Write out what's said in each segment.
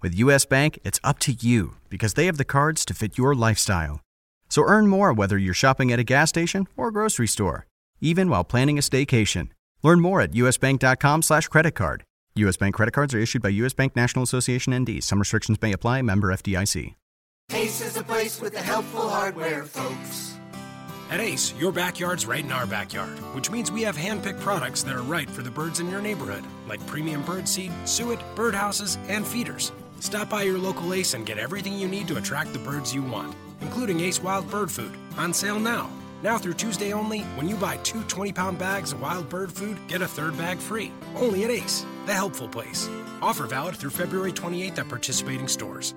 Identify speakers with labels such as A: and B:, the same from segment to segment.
A: With US Bank, it's up to you because they have the cards to fit your lifestyle. So earn more whether you're shopping at a gas station or a grocery store, even while planning a staycation. Learn more at usbank.com slash credit card. U.S. Bank credit cards are issued by U.S. Bank National Association ND. Some restrictions may apply. Member FDIC.
B: Ace is a place with the helpful hardware, folks.
C: At Ace, your backyard's right in our backyard, which means we have hand-picked products that are right for the birds in your neighborhood, like premium bird seed, suet, birdhouses, and feeders. Stop by your local Ace and get everything you need to attract the birds you want, including Ace Wild Bird Food, on sale now. Now through Tuesday only, when you buy two 20 pound bags of wild bird food, get a third bag free. Only at Ace, the helpful place. Offer valid through February 28th at participating stores.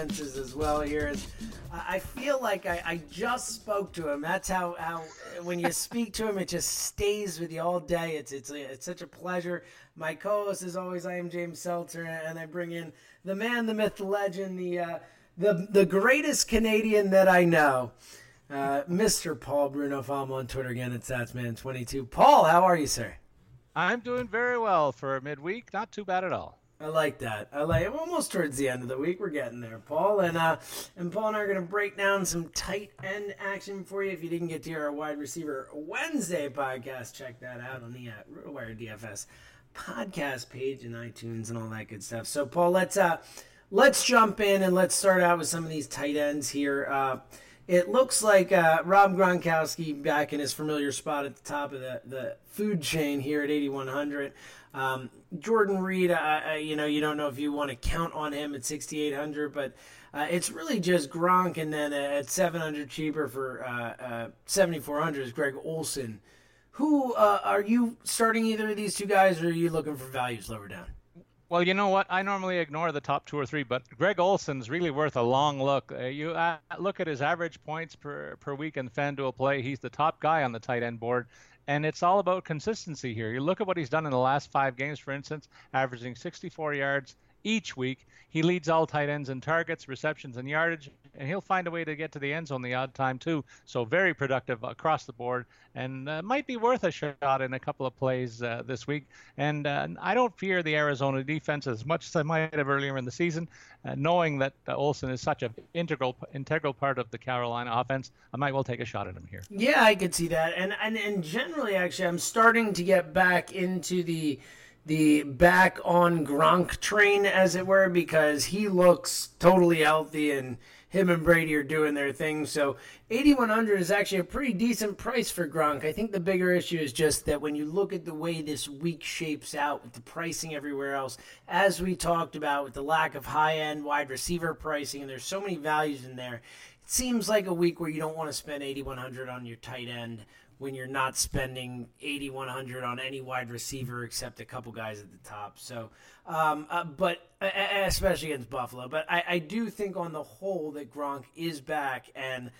D: As well here. As I feel like I, I just spoke to him. That's how, how when you speak to him, it just stays with you all day. It's it's it's such a pleasure. My co-host is always I am James Seltzer, and I bring in the man, the myth, the legend, the uh, the the greatest Canadian that I know. Uh, Mr. Paul Bruno, follow him on Twitter again at Statsman22. Paul, how are you, sir?
E: I'm doing very well for midweek. Not too bad at all.
D: I like that. I like it. Almost towards the end of the week, we're getting there, Paul. And uh, and Paul and I are going to break down some tight end action for you. If you didn't get to hear our wide receiver Wednesday podcast, check that out on the uh, RotoWire DFS podcast page and iTunes and all that good stuff. So, Paul, let's uh, let's jump in and let's start out with some of these tight ends here. Uh, it looks like uh, Rob Gronkowski back in his familiar spot at the top of the, the food chain here at 8,100. Um, Jordan Reed, uh, uh, you know, you don't know if you want to count on him at 6,800, but uh, it's really just Gronk, and then at 700 cheaper for uh, uh, 7,400 is Greg Olsen. Who uh, are you starting either of these two guys, or are you looking for values lower down?
E: Well, you know what? I normally ignore the top two or three, but Greg Olsen's really worth a long look. Uh, you uh, look at his average points per, per week in FanDuel play. He's the top guy on the tight end board, and it's all about consistency here. You look at what he's done in the last five games, for instance, averaging 64 yards each week. He leads all tight ends in targets, receptions, and yardage, and he'll find a way to get to the end zone the odd time too. So very productive across the board, and uh, might be worth a shot in a couple of plays uh, this week. And uh, I don't fear the Arizona defense as much as I might have earlier in the season, uh, knowing that uh, Olsen is such an integral integral part of the Carolina offense. I might well take a shot at him here.
D: Yeah, I could see that, and and and generally, actually, I'm starting to get back into the the back on Gronk train, as it were, because he looks totally healthy and him and Brady are doing their thing. So 8100 is actually a pretty decent price for Gronk. I think the bigger issue is just that when you look at the way this week shapes out with the pricing everywhere else, as we talked about with the lack of high end wide receiver pricing, and there's so many values in there, it seems like a week where you don't want to spend 8100 on your tight end when you're not spending 8100 on any wide receiver except a couple guys at the top. So, um, uh, but especially against Buffalo, but I, I do think on the whole that Gronk is back and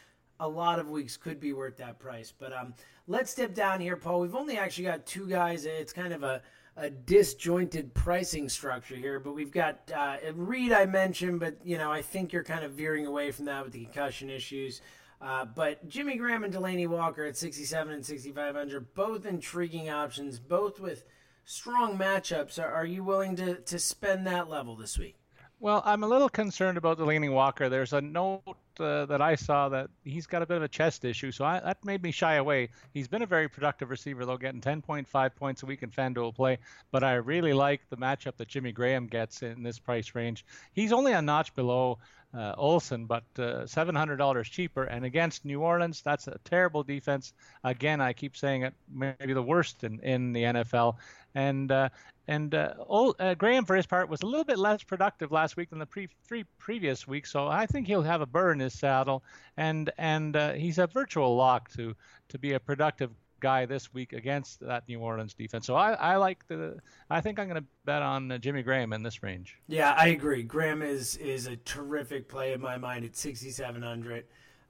D: a lot of weeks could be worth that price. But um, let's step down here, Paul. We've only actually got two guys. It's kind of a a disjointed pricing structure here, but we've got uh, Reed I mentioned, but you know I think you're kind of veering away from that with the concussion issues. Uh, but Jimmy Graham and Delanie Walker at 67 and 6,500, both intriguing options, both with strong matchups. Are, are you willing to, to spend that level this week?
E: Well, I'm a little concerned about Delanie Walker. There's a note uh, that I saw that he's got a bit of a chest issue, so I, that made me shy away. He's been a very productive receiver, though, getting 10.5 points a week in FanDuel play. But I really like the matchup that Jimmy Graham gets in this price range. He's only a notch below uh, Olsen, but uh, $700 cheaper. And against New Orleans, that's a terrible defense. Again, I keep saying it, maybe the worst in, in the NFL. And uh, and uh, old, uh, Graham, for his part, was a little bit less productive last week than the pre- three previous weeks. So I think he'll have a burr in his saddle, and and uh, he's a virtual lock to to be a productive guy this week against that New Orleans defense. So I, I like the. I think I'm going to bet on uh, Jimmy Graham in this range.
D: Yeah, I agree. Graham is is a terrific play in my mind at 6,700.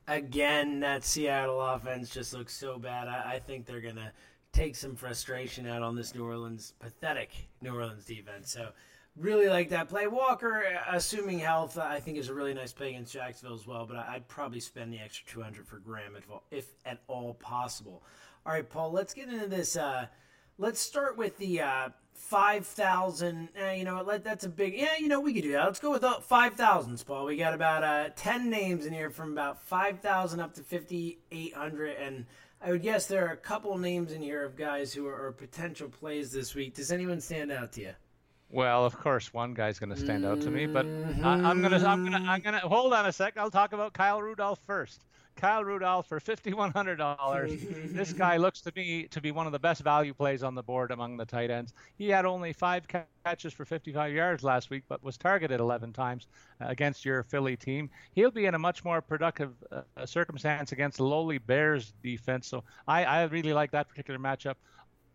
D: Again, that Seattle offense just looks so bad. I, I think they're going to take some frustration out on this New Orleans pathetic New Orleans defense. So really like that play. Walker, assuming health, I think is a really nice play against Jacksonville as well. But I'd probably spend the extra 200 for Graham if, if at all possible. All right, Paul. Let's get into this. Uh, let's start with the uh, 5,000. Eh, you know, let, that's a big. Yeah, you know, we could do that. Let's go with 5,000s, Paul. We got about uh, 10 names in here from about 5,000 up to 5,800. And I would guess there are a couple names in here of guys who are, are potential plays this week. Does anyone stand out to you?
E: Well, of course, one guy's going to stand out to me, but I, am going to, I'm going to, I'm going to hold on a sec. I'll talk about Kyle Rudolph first. Kyle Rudolph for $5,100. this guy looks to me to be one of the best value plays on the board among the tight ends. He had only five catches for 55 yards last week, but was targeted 11 times uh, against your Philly team. He'll be in a much more productive uh, circumstance against the lowly Bears defense. So I, I really like that particular matchup.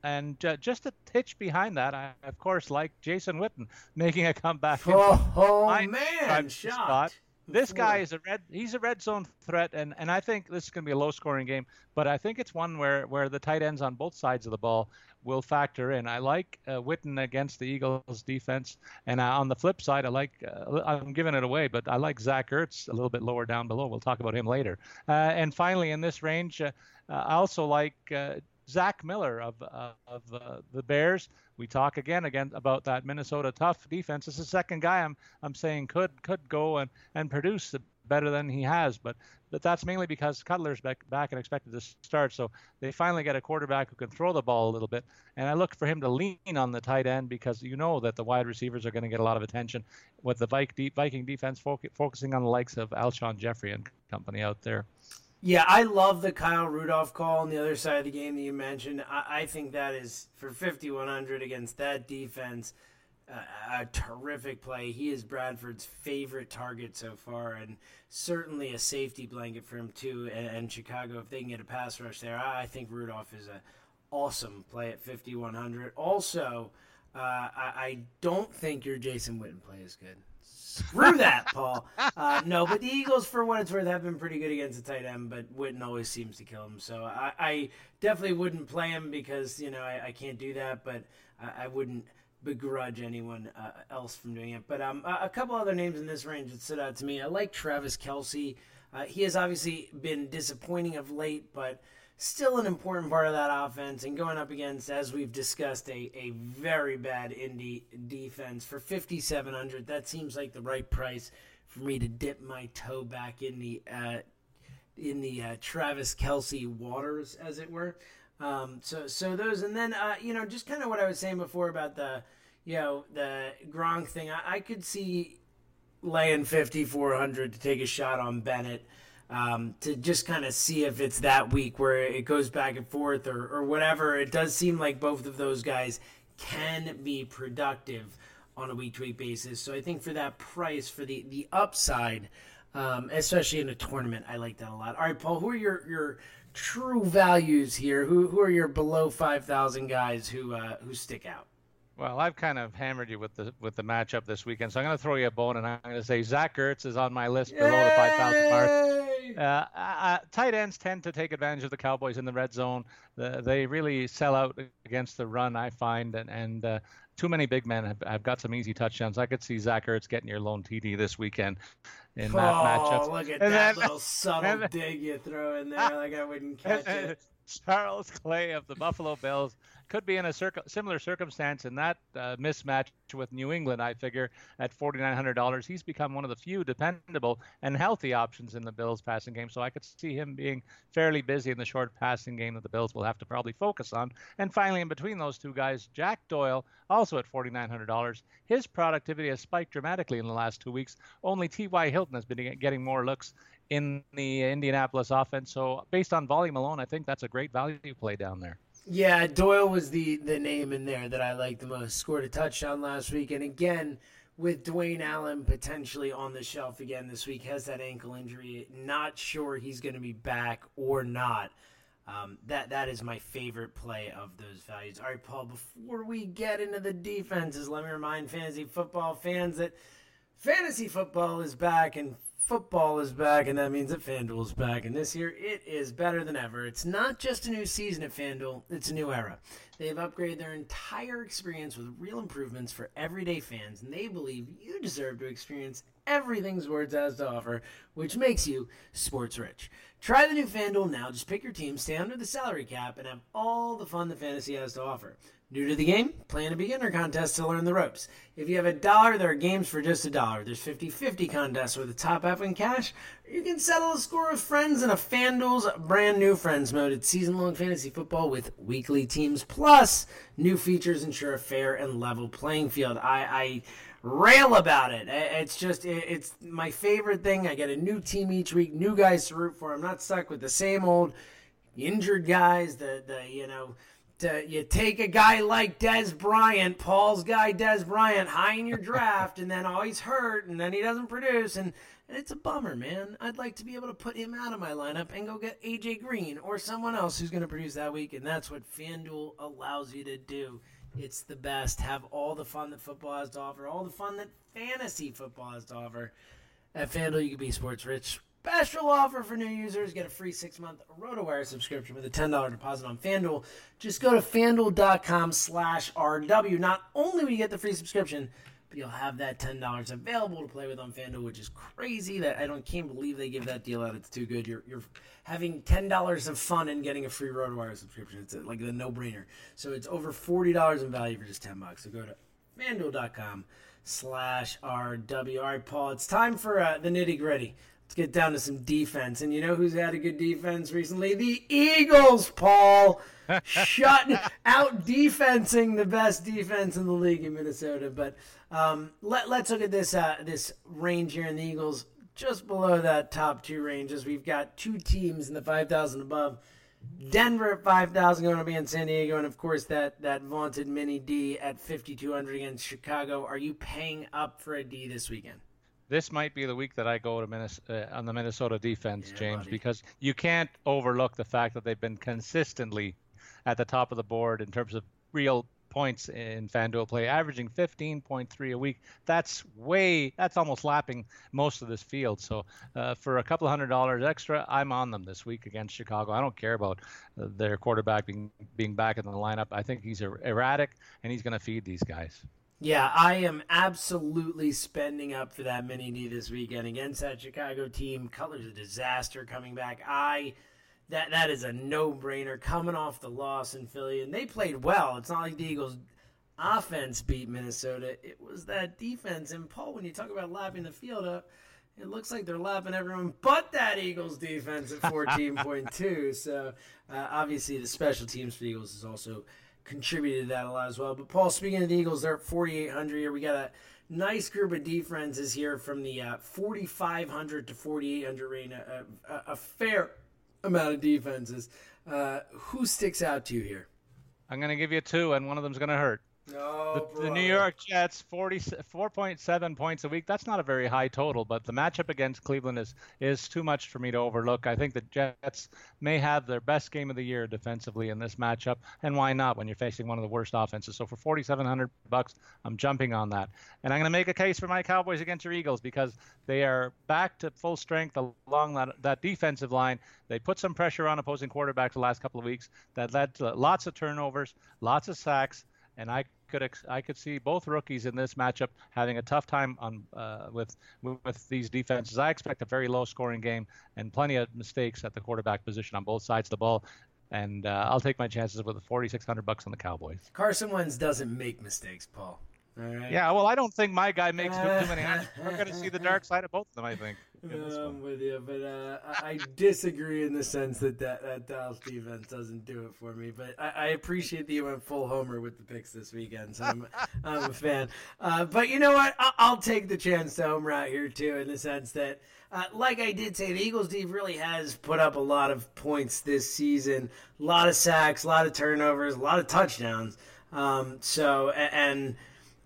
E: And uh, just a titch behind that, I of course like Jason Witten making a comeback.
D: Oh, oh man, shot. Spot.
E: This guy is a red. He's a red zone threat, and, and I think this is going to be a low scoring game. But I think it's one where, where the tight ends on both sides of the ball will factor in. I like uh, Witten against the Eagles defense, and uh, on the flip side, I like uh, I'm giving it away, but I like Zach Ertz a little bit lower down below. We'll talk about him later. Uh, and finally, in this range, uh, I also like uh, Zach Miller of uh, of uh, the Bears. We talk again again about that Minnesota tough defense. It's the second guy I'm I'm saying could could go and, and produce better than he has, but but that's mainly because Cutler's back back and expected to start. So they finally get a quarterback who can throw the ball a little bit, and I look for him to lean on the tight end because you know that the wide receivers are going to get a lot of attention with the Viking defense focusing on the likes of Alshon Jeffery and company out there.
D: Yeah, I love the Kyle Rudolph call on the other side of the game that you mentioned. I, I think that is for 5,100 against that defense, uh, a terrific play. He is Bradford's favorite target so far, and certainly a safety blanket for him too. And, and Chicago, if they can get a pass rush there, I, I think Rudolph is a awesome play at 5,100. Also, uh, I, I don't think your Jason Witten play is good. Screw that, Paul. Uh, no, but the Eagles, for what it's worth, have been pretty good against the tight end, but Witten always seems to kill him. So I, I definitely wouldn't play him because, you know, I, I can't do that, but I, I wouldn't begrudge anyone uh, else from doing it. But um, a, couple other names in this range that stood out to me. I like Travis Kelce. Uh, he has obviously been disappointing of late, but – still an important part of that offense and going up against, as we've discussed, a, a very bad Indy defense for 5700 That seems like the right price for me to dip my toe back in the uh, in the uh, Travis Kelce waters, as it were. Um, so so those, and then uh, you know, just kind of what I was saying before about the you know the Gronk thing. I, I could see laying 5400 to take a shot on Bennett um, to just kind of see if it's that week where it goes back and forth or, or whatever. It does seem like both of those guys can be productive on a week to week basis. So I think for that price, for the, the upside, um, especially in a tournament. I like that a lot. All right, Paul, who are your your true values here? Who who are your below five thousand guys who uh, who stick out?
E: Well, I've kind of hammered you with the with the matchup this weekend, so I'm going to throw you a bone, and I'm going to say Zach Ertz is on my list below the 5,000 mark. Uh, uh, tight ends tend to take advantage of the Cowboys in the red zone. The, they really sell out against the run, I find, and, and uh, too many big men have, have, got some easy touchdowns. I could see Zach Ertz getting your lone TD this weekend in
D: oh,
E: that matchup.
D: look at and that then, little subtle then, dig you throw in there, like I wouldn't catch it.
E: Charles Clay of the Buffalo Bills could be in a similar circumstance in that uh, mismatch with New England. I figure at $4,900, he's become one of the few dependable and healthy options in the Bills passing game. So I could see him being fairly busy in the short passing game that the Bills will have to probably focus on. And finally, in between those two guys, Jack Doyle, also at $4,900. His productivity has spiked dramatically in the last two weeks. Only T.Y. Hilton has been getting more looks in the Indianapolis offense. So based on volume alone, I think that's a great value play down there.
D: Yeah, Doyle was the the name in there that I liked the most. Scored a touchdown last week, and again with Dwayne Allen potentially on the shelf again this week, has that ankle injury. Not sure he's going to be back or not. Um, that that is my favorite play of those values. All right, Paul. Before we get into the defenses, let me remind fantasy football fans that fantasy football is back, and football is back, and that means that FanDuel is back. And this year, it is better than ever. It's not just a new season at FanDuel, it's a new era. They've upgraded their entire experience with real improvements for everyday fans, and they believe you deserve to experience everything sports has to offer, which makes you sports rich. Try the new FanDuel now. Just pick your team, stay under the salary cap, and have all the fun that fantasy has to offer. New to the game? Play in a beginner contest to learn the ropes. If you have a dollar, there are games for just a dollar. There's 50 50 contests with the top half in cash. you can settle a score with friends in a FanDuel's brand new Friends mode. It's season long fantasy football with weekly teams, plus new features ensure a fair and level playing field. I, I rail about it. It's just, it's my favorite thing. I get a new team each week, new guys to root for. I'm not stuck with the same old injured guys, the, the you know, Uh, you take a guy like Dez Bryant, Paul's guy Dez Bryant, high in your draft, and then always hurt, and then he doesn't produce, and, and it's a bummer, man. I'd like to be able to put him out of my lineup and go get AJ Green or someone else who's going to produce that week, and that's what FanDuel allows you to do. It's the best. Have all the fun that football has to offer, all the fun that fantasy football has to offer. At FanDuel, you can be sports rich Special offer for new users. Get a free six-month RotoWire subscription with a $10 deposit on FanDuel. Just go to FanDuel.com slash RW. Not only will you get the free subscription, but you'll have that $10 available to play with on FanDuel, which is crazy. That I don't can't believe they give that deal out. It's too good. You're, you're having $10 of fun and getting a free RotoWire subscription. It's like a no-brainer. So it's over $40 in value for just 10 bucks. So go to FanDuel.com slash RW. All right, Paul, it's time for uh, the nitty-gritty. Let's get down to some defense. And you know who's had a good defense recently? The Eagles, Paul. Shutting out defensing the best defense in the league in Minnesota. But um, let, us look at this uh, this range here in the Eagles, just below that top two ranges. We've got two teams in the 5,000 above. Denver at 5,000 going to be in San Diego. And of course, that, that vaunted mini D at 5,200 against Chicago. Are you paying up for a D this weekend?
E: This might be the week that I go to Minnesota, uh, on the Minnesota defense, yeah, James, buddy. because you can't overlook the fact that they've been consistently at the top of the board in terms of real points in FanDuel play, averaging 15.3 a week. That's way, that's almost lapping most of this field. So uh, for a couple hundred dollars extra, I'm on them this week against Chicago. I don't care about uh, their quarterback being being back in the lineup. I think he's er, erratic and he's going to feed these guys.
D: Yeah, I am absolutely spending up for that mini D this weekend against that Chicago team. Cutler's a disaster coming back. I that that is a no brainer coming off the loss in Philly, and they played well. It's not like the Eagles offense beat Minnesota. It was that defense. And Paul, when you talk about lapping the field up, it looks like they're lapping everyone but that Eagles defense at 14.2. so uh, obviously the special teams for the Eagles is also contributed to that a lot as well. But Paul, speaking of the Eagles, they're at 4,800 here. We got a nice group of defenses here from the uh, 4,500 to 4,800 range. A, a, a, fair amount of defenses. Uh, who sticks out to you here?
E: I'm going to give you two, and one of them's going to hurt.
D: No,
E: the, the, New York Jets, 40, 4.7 points a week. That's not a very high total, but the matchup against Cleveland is is too much for me to overlook. I think the Jets may have their best game of the year defensively in this matchup, and why not when you're facing one of the worst offenses? So for 4,700 bucks, I'm jumping on that, and I'm going to make a case for my Cowboys against your Eagles because they are back to full strength along that that defensive line. They put some pressure on opposing quarterbacks the last couple of weeks. That led to lots of turnovers, lots of sacks and I could I could see both rookies in this matchup having a tough time on uh, with, with, these defenses. I expect a very low scoring game and plenty of mistakes at the quarterback position on both sides of the ball. And uh, I'll take my chances with the 4,600 bucks on the Cowboys.
D: Carson Wentz doesn't make mistakes, Paul.
E: Yeah, well, I don't think my guy makes too, too many. We're going to see the dark side of both of them, I think.
D: I'm with you, but uh, I disagree in the sense that, that that Dallas defense doesn't do it for me. But I, I appreciate that you went full homer with the picks this weekend, so I'm, I'm a fan. Uh, but you know what? I'll, I'll, take the chance to homer out here too, in the sense that, uh, like I did say, the Eagles D really has put up a lot of points this season, a lot of sacks, a lot of turnovers, a lot of touchdowns. Um, so and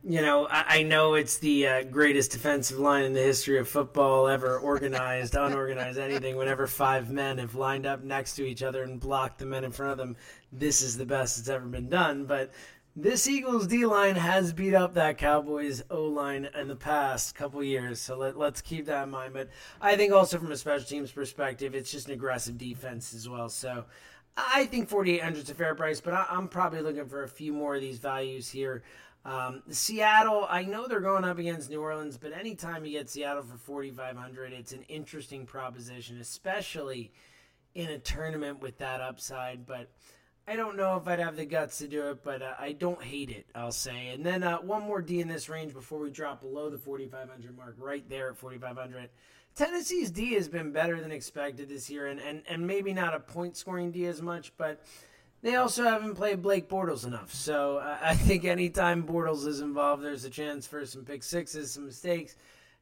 D: you know, I, I know it's the uh, greatest defensive line in the history of football ever organized, unorganized, anything. Whenever five men have lined up next to each other and blocked the men in front of them, this is the best it's ever been done. But this Eagles D line has beat up that Cowboys O line in the past couple years, so let, us keep that in mind. But I think also from a special teams perspective, it's just an aggressive defense as well. So I think 4,800 is a fair price, but I, I'm probably looking for a few more of these values here. Um, Seattle, I know they're going up against New Orleans, but anytime you get Seattle for 4,500, it's an interesting proposition, especially in a tournament with that upside. But I don't know if I'd have the guts to do it, but uh, I don't hate it, I'll say. And then uh, one more D in this range before we drop below the 4,500 mark, right there at 4,500. Tennessee's D has been better than expected this year, and, and, and maybe not a point scoring D as much, but they also haven't played Blake Bortles enough. So I think anytime Bortles is involved, there's a chance for some pick sixes, some mistakes.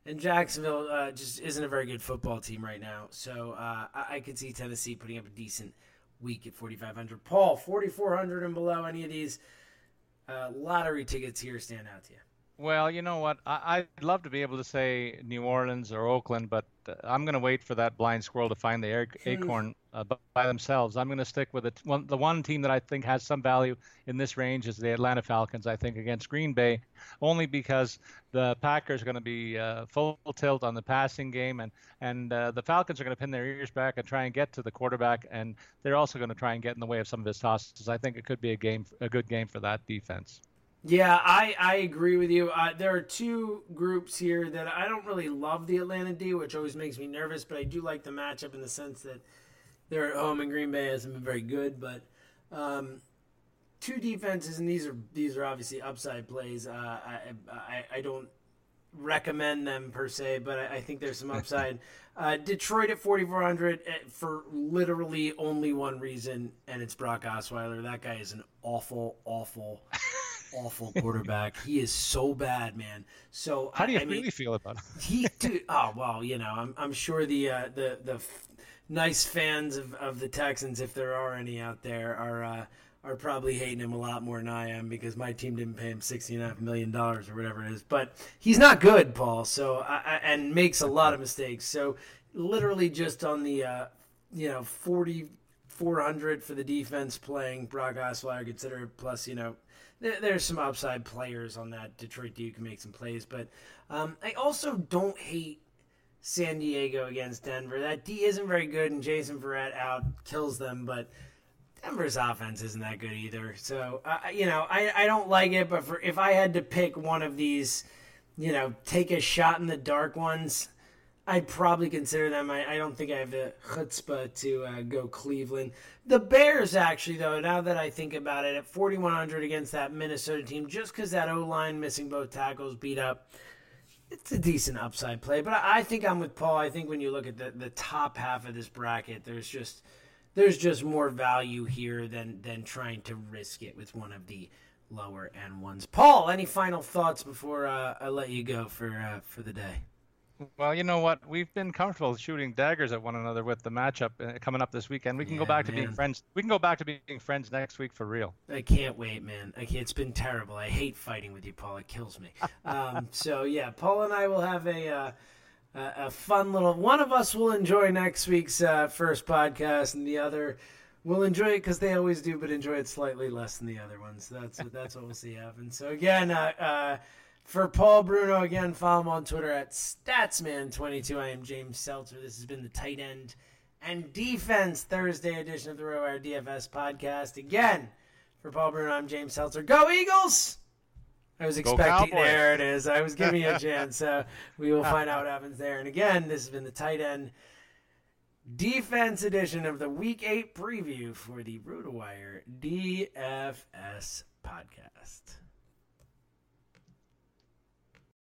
D: And Jacksonville uh, just isn't a very good football team right now. So uh, I-, I could see Tennessee putting up a decent week at 4,500. Paul, 4,400 and below, any of these uh, lottery tickets here stand out to you?
E: Well, you know what? I, would love to be able to say New Orleans or Oakland, but uh, I'm going to wait for that blind squirrel to find the acorn uh, by themselves. I'm going to stick with it. One, the one team that I think has some value in this range is the Atlanta Falcons. I think against Green Bay, only because the Packers are going to be uh, full tilt on the passing game, and and uh, the Falcons are going to pin their ears back and try and get to the quarterback, and they're also going to try and get in the way of some of his tosses. I think it could be a game, a good game for that defense.
D: Yeah, I, I agree with you. Uh, there are two groups here that I don't really love the Atlanta D, which always makes me nervous, but I do like the matchup in the sense that they're at home and Green Bay hasn't been very good. But um, two defenses, and these are these are obviously upside plays. Uh, I, I, I don't recommend them per se, but I, I think there's some upside. Uh, Detroit at 4,400 eh, for literally only one reason, and it's Brock Osweiler. That guy is an awful, awful awful quarterback. he is so bad, man. So
E: how do you
D: I
E: really feel about him?
D: he, dude, oh well, you know, I'm I'm sure the uh, the the nice fans of, of the Texans, if there are any out there, are. Uh, are probably hating him a lot more than I am because my team didn't pay him sixteen and a half million dollars or whatever it is. But he's not good, Paul. So and makes a lot of mistakes. So literally just on the uh, you know forty four hundred for the defense playing Brock Osweiler, consider plus you know there, there's some upside players on that Detroit D who can make some plays. But um, I also don't hate San Diego against Denver. That D isn't very good, and Jason Verrett out kills them. But Denver's offense isn't that good either. So uh, you know, I, I don't like it. But for if I had to pick one of these, you know, take a shot in the dark ones. I'd probably consider them. I, I, don't think I have the chutzpah to uh, go Cleveland. The Bears, actually, though, now that I think about it, at 4,100 against that Minnesota team, just because that O line missing both tackles beat up, it's a decent upside play. But I, think I'm with Paul. I think when you look at the, the top half of this bracket, there's just there's just more value here than than trying to risk it with one of the lower end ones. Paul, any final thoughts before uh, I let you go for uh, for the day?
E: Well, you know what? We've been comfortable shooting daggers at one another with the matchup uh, coming up this weekend. We can
D: Yeah,
E: go back to being friends. We can go back to being friends next week for real.
D: I can't wait, man. I can't, it's been terrible. I hate fighting with you, Paul. It kills me. Um, so yeah, Paul and I will have a uh, a a fun little. One of us will enjoy next week's uh, first podcast, and the other will enjoy it because they always do, but enjoy it slightly less than the other ones. That's that's what we'll see happen. So again, uh, uh, for Paul Bruno, again, follow him on Twitter at Statsman22. I am James Seltzer. This has been the tight end and defense Thursday edition of the RoWire DFS podcast. Again, for Paul Bruno, I'm James Seltzer. Go Eagles! I was expecting. There it is. I was giving you a chance. So we will find out what happens there. And again, this has been the tight end defense edition of the Week Eight preview for the RotoWire DFS podcast.